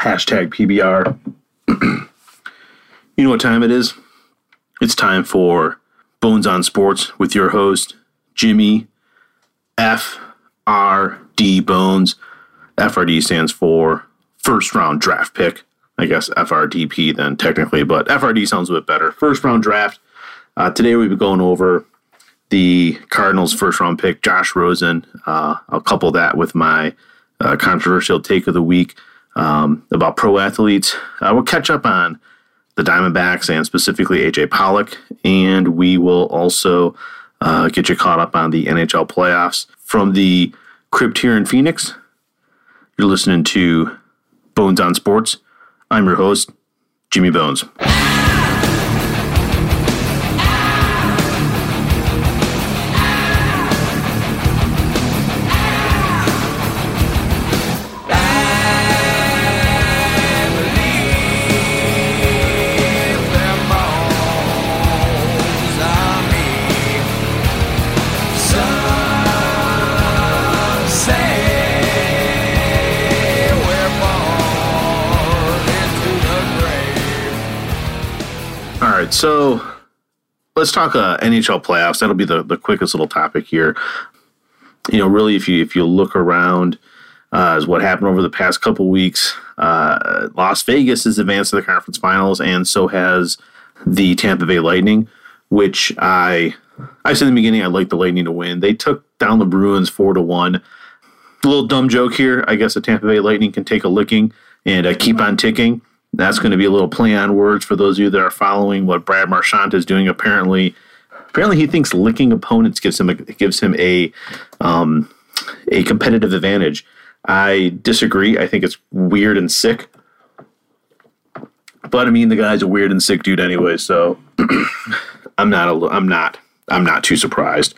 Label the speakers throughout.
Speaker 1: hashtag PBR. you know what time it is? It's time for Bones on Sports with your host, Jimmy FRD Bones. FRD stands for first round draft pick. I guess FRDP then technically, but FRD sounds a bit better. First round draft. Uh, today we'll be going over the Cardinals' first round pick, Josh Rosen. Uh, I'll couple that with my uh, controversial take of the week um, about pro athletes. Uh, we'll catch up on the Diamondbacks and specifically AJ Pollock, and we will also uh, get you caught up on the NHL playoffs from the crypt here in Phoenix. You're listening to Bones on Sports. I'm your host, Jimmy Bones. So let's talk uh, NHL playoffs. That'll be the, the quickest little topic here. You know, really, if you if you look around, uh, as what happened over the past couple weeks, uh, Las Vegas has advanced to the conference finals, and so has the Tampa Bay Lightning, which I I said in the beginning I'd like the Lightning to win. They took down the Bruins four to one. A little dumb joke here. I guess the Tampa Bay Lightning can take a licking and uh, keep on ticking. That's going to be a little play on words for those of you that are following what Brad Marchand is doing. Apparently, apparently he thinks licking opponents gives him a, gives him a um, a competitive advantage. I disagree. I think it's weird and sick. But I mean, the guy's a weird and sick dude anyway, so I'm not a, I'm not I'm not too surprised.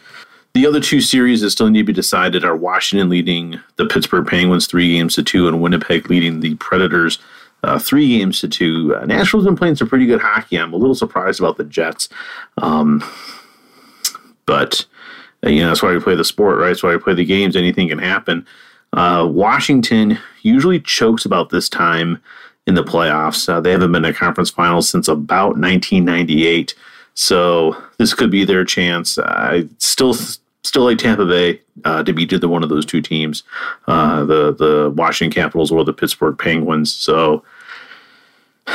Speaker 1: The other two series that still need to be decided are Washington leading the Pittsburgh Penguins three games to two, and Winnipeg leading the Predators uh, three games to two. Uh, Nashville's been playing some pretty good hockey. I'm a little surprised about the Jets. Um, but, uh, you know, that's why we play the sport, right? That's why we play the games. Anything can happen. Uh, Washington usually chokes about this time in the playoffs. Uh, they haven't been to conference finals since about 1998. So this could be their chance. I still still like Tampa Bay uh, to beat either one of those two teams, uh, the the Washington Capitals or the Pittsburgh Penguins. So,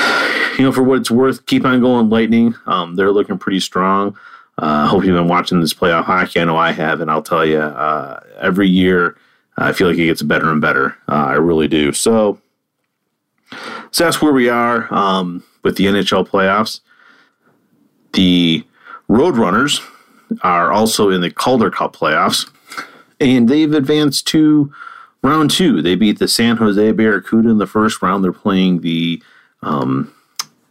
Speaker 1: you know, for what it's worth, keep on going, Lightning. Um, they're looking pretty strong. I uh, hope you've been watching this playoff hockey. I know I have, and I'll tell you, uh, every year I feel like it gets better and better. Uh, I really do. So, so that's where we are um, with the NHL playoffs. The Roadrunners are also in the Calder Cup playoffs, and they've advanced to round two. They beat the San Jose Barracuda in the first round. They're playing the um,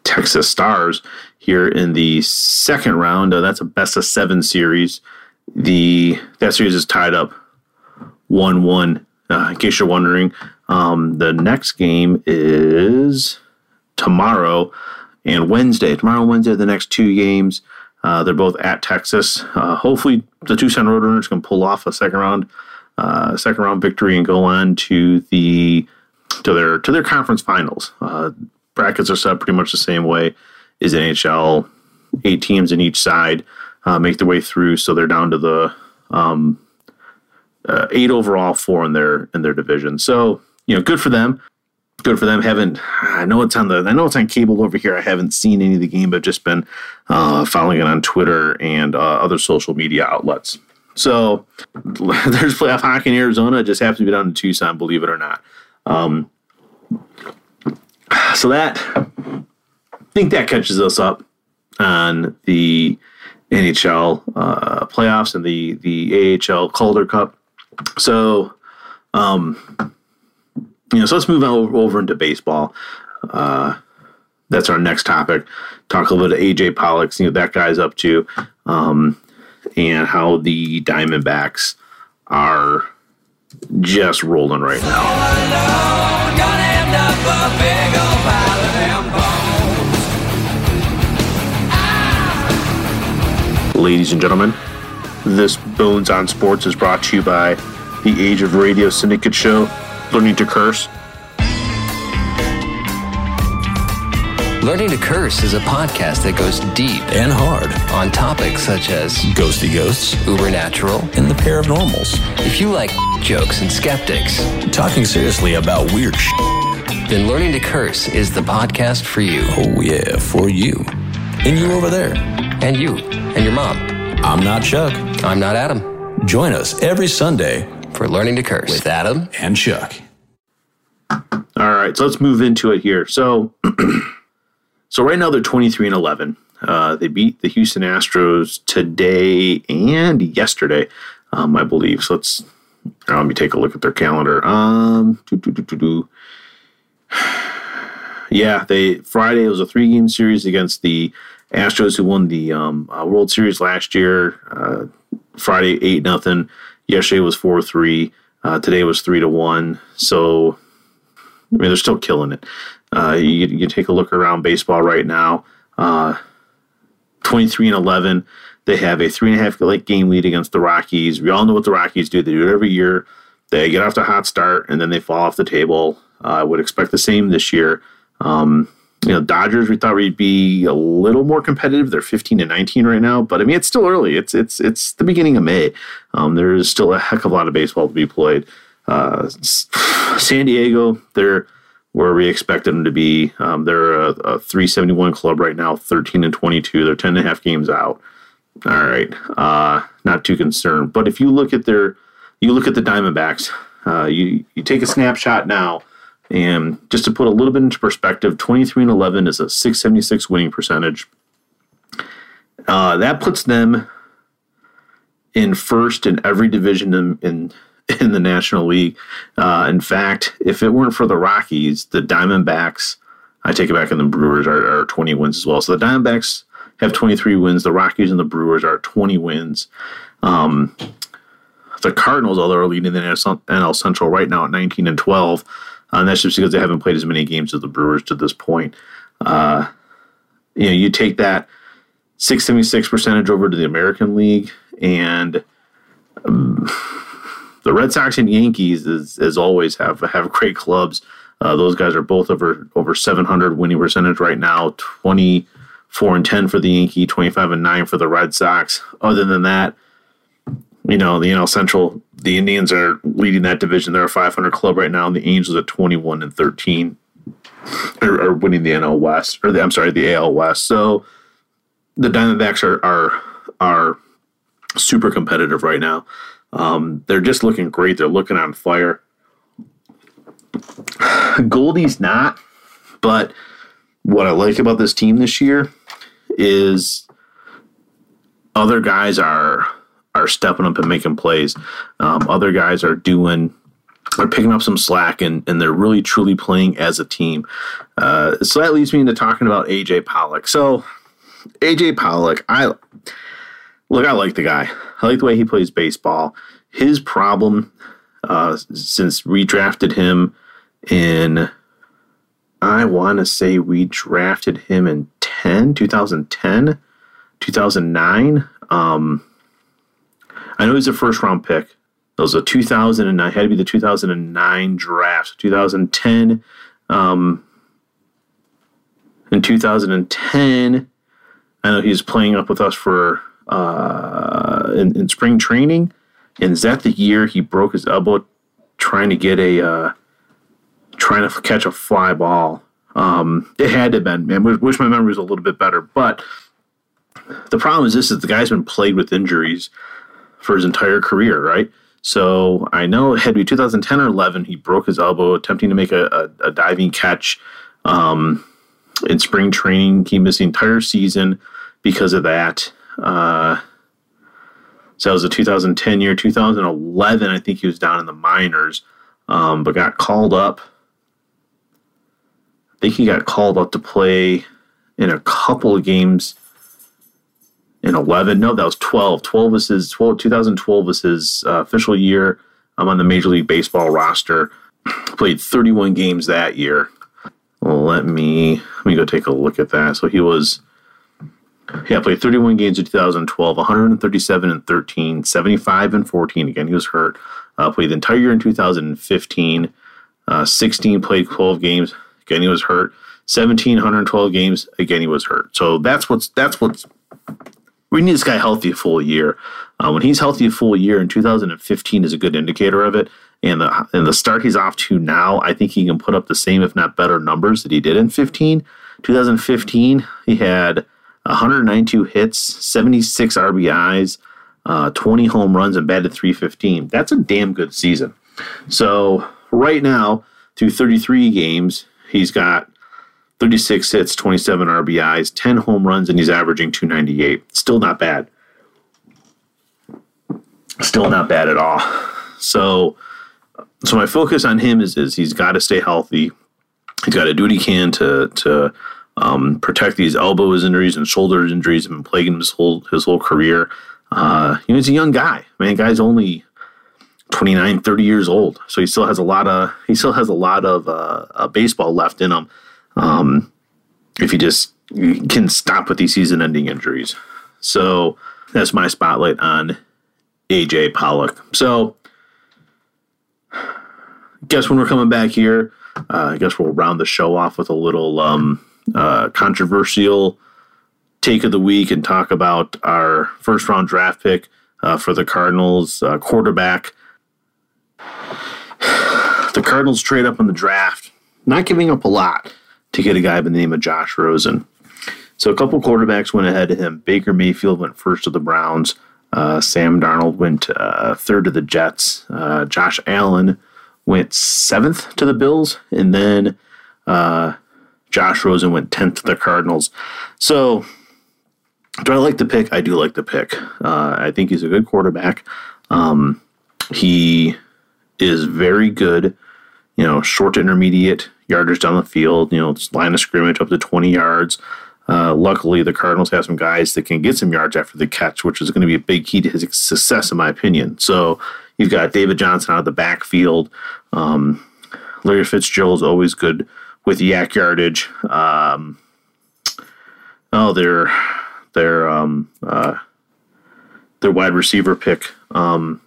Speaker 1: Texas Stars here in the second round. Uh, that's a best of seven series. The that series is tied up one one. Uh, in case you're wondering, um, the next game is tomorrow and Wednesday. Tomorrow, Wednesday, the next two games. Uh, they're both at Texas. Uh, hopefully, the Tucson Roadrunners can pull off a second round, uh, second round victory and go on to the to their to their conference finals. Uh, brackets are set pretty much the same way as NHL. Eight teams in each side uh, make their way through, so they're down to the um, uh, eight overall, four in their in their division. So you know, good for them good for them. Haven't I know it's on the I know it's on cable over here. I haven't seen any of the game, but just been uh, following it on Twitter and uh, other social media outlets. So there's playoff hockey in Arizona. It just happens to be down in Tucson, believe it or not. Um, so that I think that catches us up on the NHL uh, playoffs and the the AHL Calder Cup. So um, you know, so let's move over, into baseball. Uh, that's our next topic. Talk a little bit of AJ Pollock, you know, that guy's up to, um, and how the Diamondbacks are just rolling right now. Ladies and gentlemen, this Bones on Sports is brought to you by the Age of Radio Syndicate Show learning to curse.
Speaker 2: Learning to Curse is a podcast that goes deep
Speaker 3: and hard
Speaker 2: on topics such as
Speaker 3: ghosty ghosts,
Speaker 2: ubernatural,
Speaker 3: and the paranormals.
Speaker 2: If you like jokes and skeptics,
Speaker 3: talking seriously about weird sh-
Speaker 2: then Learning to Curse is the podcast for you.
Speaker 3: Oh, yeah, for you. And you over there.
Speaker 2: And you. And your mom.
Speaker 3: I'm not Chuck.
Speaker 2: I'm not Adam.
Speaker 3: Join us every Sunday
Speaker 2: for Learning to Curse
Speaker 3: with Adam and Chuck.
Speaker 1: All right, so let's move into it here. So, so right now they're 23 and 11. Uh, they beat the Houston Astros today and yesterday, um, I believe. So let's let me take a look at their calendar. Um, yeah, they Friday was a three game series against the Astros, who won the um, uh, World Series last year. Uh, Friday eight nothing. Yesterday was four three. Uh, today was three to one. So I mean, they're still killing it. Uh, you, you take a look around baseball right now. Uh, 23 and 11. They have a three and a half game lead against the Rockies. We all know what the Rockies do. They do it every year. They get off to a hot start and then they fall off the table. Uh, I would expect the same this year. Um, you know, Dodgers, we thought we'd be a little more competitive. They're 15 and 19 right now, but I mean, it's still early. It's it's it's the beginning of May. Um, there's still a heck of a lot of baseball to be played. Uh, San Diego, they're where we expected them to be. Um, they're a, a, 371 club right now, 13 and 22. They're 10 and a half games out. All right, uh, not too concerned. But if you look at their, you look at the Diamondbacks. Uh, you you take a snapshot now and just to put a little bit into perspective, 23 and 11 is a 676 winning percentage. Uh, that puts them in first in every division in, in, in the National League. Uh, in fact, if it weren't for the Rockies, the Diamondbacks, I take it back, and the Brewers are, are 20 wins as well. So the Diamondbacks have 23 wins. The Rockies and the Brewers are 20 wins. Um, the Cardinals, although are leading the NL Central right now at 19 and 12, uh, and that's just because they haven't played as many games as the Brewers to this point. Uh, you know, you take that 676 percentage over to the American League, and um, the Red Sox and Yankees, is, as always, have have great clubs. Uh, those guys are both over over 700 winning percentage right now. 24 and 10 for the Yankee, 25 and 9 for the Red Sox. Other than that, you know, the NL Central, the Indians are leading that division. They're a 500 club right now, and the Angels at 21 and 13 are, are winning the NL West, or the, I'm sorry, the AL West. So the Diamondbacks are are are super competitive right now. Um, they're just looking great. They're looking on fire. Goldie's not, but what I like about this team this year is other guys are are stepping up and making plays. Um, other guys are doing are picking up some slack and, and they're really truly playing as a team. Uh, so that leads me into talking about AJ Pollock. So AJ Pollock, I look, I like the guy. I like the way he plays baseball. His problem, uh, since we drafted him in, I want to say we drafted him in 10, 2010, 2009. Um, I know he's a first round pick. It was a 2009, had to be the 2009 draft. 2010, um, in 2010, I know he was playing up with us for uh, in, in, spring training. And is that the year he broke his elbow trying to get a uh, trying to catch a fly ball? Um, it had to have been. Man, wish my memory was a little bit better. But the problem is this: is the guy's been plagued with injuries for his entire career, right? So I know it had to be 2010 or 11. He broke his elbow attempting to make a, a, a diving catch um, in spring training. He missed the entire season because of that. Uh, so that was a 2010 year. 2011, I think he was down in the minors, um, but got called up. I think he got called up to play in a couple of games in 11. No, that was 12. 12 was his 12, 2012 was his uh, official year. I'm on the Major League Baseball roster. Played 31 games that year. Let me let me go take a look at that. So he was yeah, played 31 games in 2012, 137 and 13, 75 and 14. Again, he was hurt. Uh, played the entire year in 2015. Uh, 16 played 12 games. Again, he was hurt. 17, 112 games. Again, he was hurt. So that's what's that's what's we need this guy healthy a full year. Uh, when he's healthy a full year in 2015 is a good indicator of it. And the and the start he's off to now, I think he can put up the same, if not better, numbers that he did in 15. 2015, he had 192 hits, 76 RBIs, uh, 20 home runs, and batted 315. That's a damn good season. So right now, through 33 games, he's got 36 hits, 27 RBIs, 10 home runs, and he's averaging 298. Still not bad. Still not bad at all. So, so my focus on him is, is he's got to stay healthy. He's got to do what he can to to um, protect these elbow injuries and shoulder injuries have been plaguing his whole his whole career. Uh, you know, he's a young guy. I Man, guy's only 29, 30 years old. So he still has a lot of he still has a lot of uh, uh, baseball left in him. Um, if he just can stop with these season-ending injuries. So that's my spotlight on AJ Pollock. So guess when we're coming back here, uh, I guess we'll round the show off with a little um, uh, controversial take of the week and talk about our first round draft pick uh, for the Cardinals uh, quarterback. The Cardinals trade up in the draft, not giving up a lot to get a guy by the name of Josh Rosen. So a couple quarterbacks went ahead of him. Baker Mayfield went first to the Browns. Uh, Sam Darnold went uh, third to the Jets. Uh, Josh Allen went seventh to the Bills, and then uh, Josh Rosen went tenth to the Cardinals. So, do I like the pick? I do like the pick. Uh, I think he's a good quarterback. Um, he is very good. You know, short to intermediate yardage down the field. You know, line of scrimmage up to twenty yards. Uh, luckily, the Cardinals have some guys that can get some yards after the catch, which is going to be a big key to his success, in my opinion. So you've got David Johnson out of the backfield. Um, Larry Fitzgerald is always good with YAC yardage. Um, oh, their their um, uh, their wide receiver pick. Um,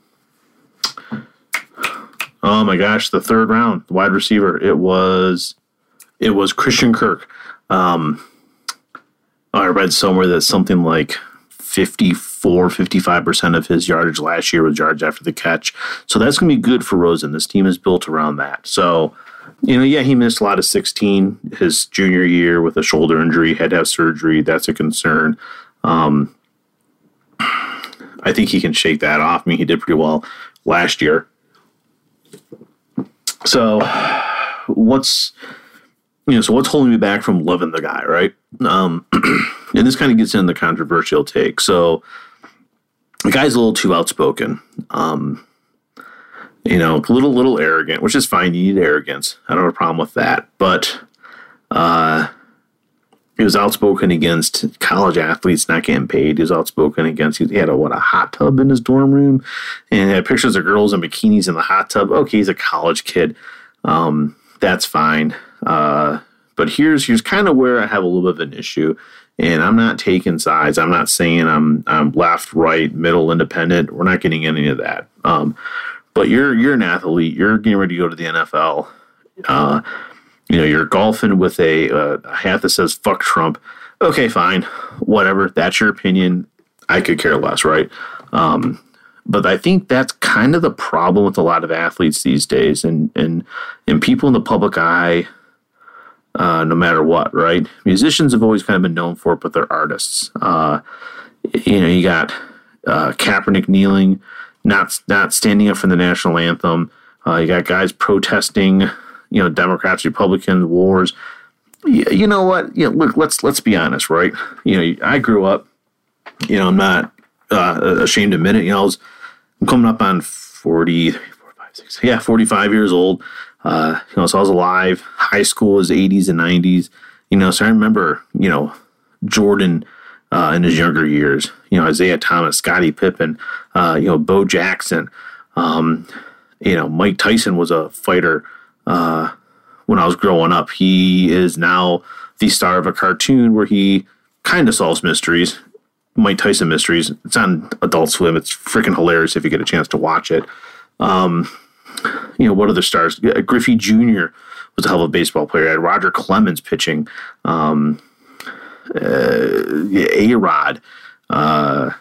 Speaker 1: oh my gosh, the third round wide receiver. It was it was Christian Kirk. Um, I read somewhere that something like 54, 55% of his yardage last year was yards after the catch. So that's going to be good for Rosen. This team is built around that. So, you know, yeah, he missed a lot of 16 his junior year with a shoulder injury, had to have surgery. That's a concern. Um, I think he can shake that off. I mean, he did pretty well last year. So, what's you know, so what's holding me back from loving the guy, right? Um, and this kind of gets into the controversial take. So the guy's a little too outspoken. Um, you know, a little little arrogant, which is fine. You need arrogance. I don't have a problem with that. But uh, he was outspoken against college athletes not getting paid. He was outspoken against. He had a what a hot tub in his dorm room, and had pictures of girls in bikinis in the hot tub. Okay, he's a college kid. Um, that's fine. Uh, but here's here's kind of where I have a little bit of an issue, and I'm not taking sides. I'm not saying I'm I'm left, right, middle, independent. We're not getting any of that. Um, but you're you're an athlete. You're getting ready to go to the NFL. Uh, you know, you're golfing with a, a hat that says "fuck Trump." Okay, fine, whatever. That's your opinion. I could care less, right? Um, but I think that's kind of the problem with a lot of athletes these days, and and and people in the public eye uh, no matter what, right? Musicians have always kind of been known for it, but they're artists. Uh, you know, you got uh, Kaepernick kneeling, not not standing up for the national anthem. Uh, you got guys protesting, you know, Democrats, Republicans, wars. You, you know what? You know, look, let's let's be honest, right? You know, I grew up. You know, I'm not uh, ashamed to admit it. You know, I was I'm coming up on 40, 45, 6, yeah, 45 years old. Uh, you know, so I was alive. High school was 80s and 90s. You know, so I remember, you know, Jordan uh, in his younger years. You know, Isiah Thomas, Scottie Pippen, uh, you know, Bo Jackson. Um, you know, Mike Tyson was a fighter uh, when I was growing up. He is now the star of a cartoon where he kind of solves mysteries. Mike Tyson mysteries. It's on Adult Swim. It's freaking hilarious if you get a chance to watch it. Um, you know, what other stars? Griffey Jr. was a hell of a baseball player. I had Roger Clemens pitching. Um, uh, a Rod. Uh,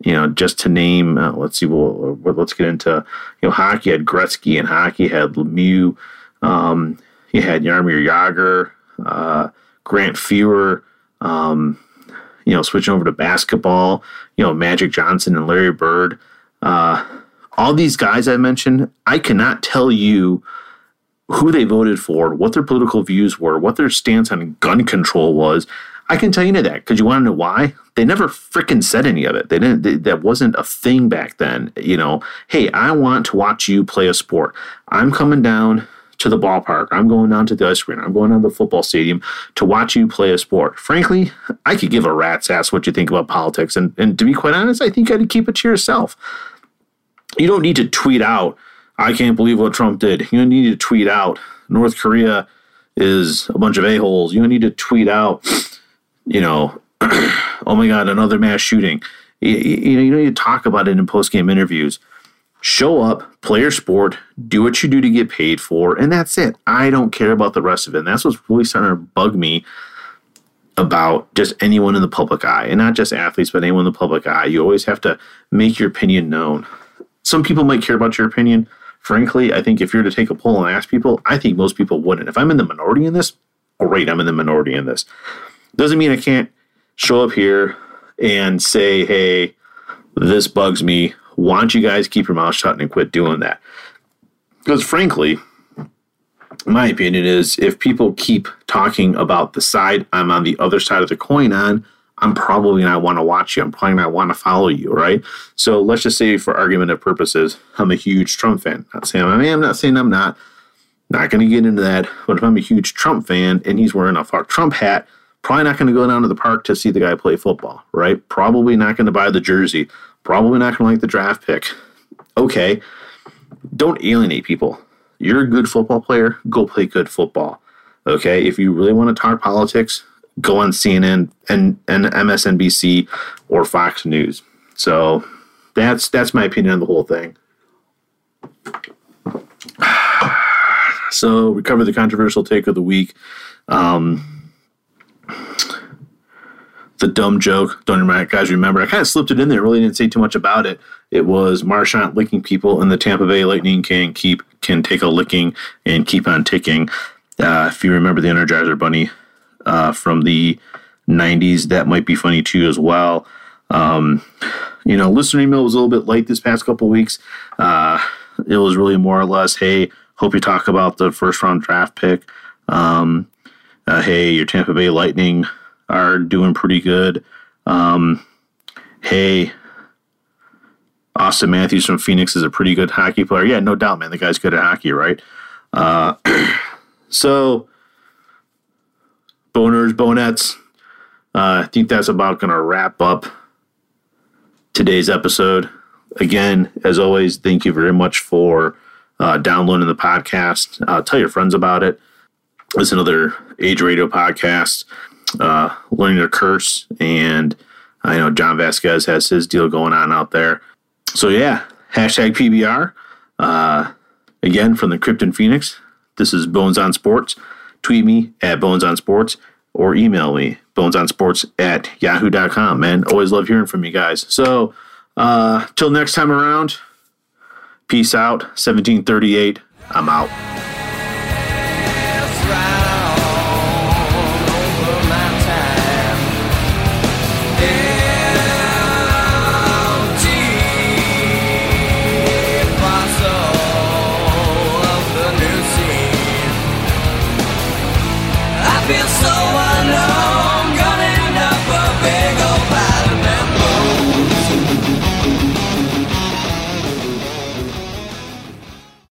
Speaker 1: you know, just to name, uh, let's see, well, let's get into, you know, hockey had Gretzky and hockey had Lemieux. Um, you had Jaromir Jagr, uh, Grant Fuhr, um, you know, switching over to basketball, you know, Magic Johnson and Larry Bird. Uh, all these guys I mentioned, I cannot tell you who they voted for, what their political views were, what their stance on gun control was. I can tell you that because you want to know why? They never freaking said any of it. They didn't. They, that wasn't a thing back then. You know, hey, I want to watch you play a sport. I'm coming down to the ballpark. I'm going down to the ice rink. I'm going down to the football stadium to watch you play a sport. Frankly, I could give a rat's ass what you think about politics. And, and to be quite honest, I think I'd keep it to yourself. You don't need to tweet out, I can't believe what Trump did. You don't need to tweet out, North Korea is a bunch of a-holes. You don't need to tweet out, you know, oh my God, another mass shooting. You, you, know, you don't need to talk about it in post-game interviews show up, play your sport, do what you do to get paid for, and that's it. I don't care about the rest of it. And that's what's really starting to bug me about just anyone in the public eye, and not just athletes, but anyone in the public eye. You always have to make your opinion known. Some people might care about your opinion. Frankly, I think if you're to take a poll and ask people, I think most people wouldn't. If I'm in the minority in this, great, I'm in the minority in this. Doesn't mean I can't show up here and say, hey, this bugs me why don't you guys keep your mouth shut and quit doing that? Because frankly, my opinion is if people keep talking about the side I'm on the other side of the coin on, I'm probably not want to watch you. I'm probably not want to follow you, right? So let's just say, for argumentative purposes, I'm a huge Trump fan. Not saying I am. Not saying I'm not. Not going to get into that. But if I'm a huge Trump fan and he's wearing a fuck Trump hat, probably not going to go down to the park to see the guy play football, right? Probably not going to buy the jersey. Probably not going to like the draft pick. Okay, don't alienate people. You're a good football player, go play good football. Okay, if you really want to talk politics, go on CNN and, and MSNBC or Fox News. So that's that's my opinion on the whole thing. So we covered the controversial take of the week. Um, the dumb joke. Don't you guys remember? I kind of slipped it in there. Really didn't say too much about it. It was Marchand licking people, and the Tampa Bay Lightning can keep can take a licking and keep on ticking. Uh, if you remember the Energizer Bunny uh, from the '90s, that might be funny too as well. Um, you know, listener email was a little bit late this past couple weeks. Uh, it was really more or less, hey, hope you talk about the first round draft pick. Um, uh, hey, your Tampa Bay Lightning are doing pretty good. Um, hey, Auston Matthews from Phoenix is a pretty good hockey player. Yeah, no doubt, man. The guy's good at hockey, right? Uh, so, boners, bonettes. Uh, I think that's about going to wrap up today's episode. Again, as always, thank you very much for uh, downloading the podcast. Uh, tell your friends about it. It's another Age Radio podcast uh, learning to curse, and I know John Vasquez has his deal going on out there. So yeah, hashtag PBR. Uh, again from the Krypton Phoenix. This is Bones on Sports. Tweet me at Bones on Sports or email me bonesonsports at yahoo.com. Man, always love hearing from you guys. So uh, till next time around, peace out. 1738. I'm out.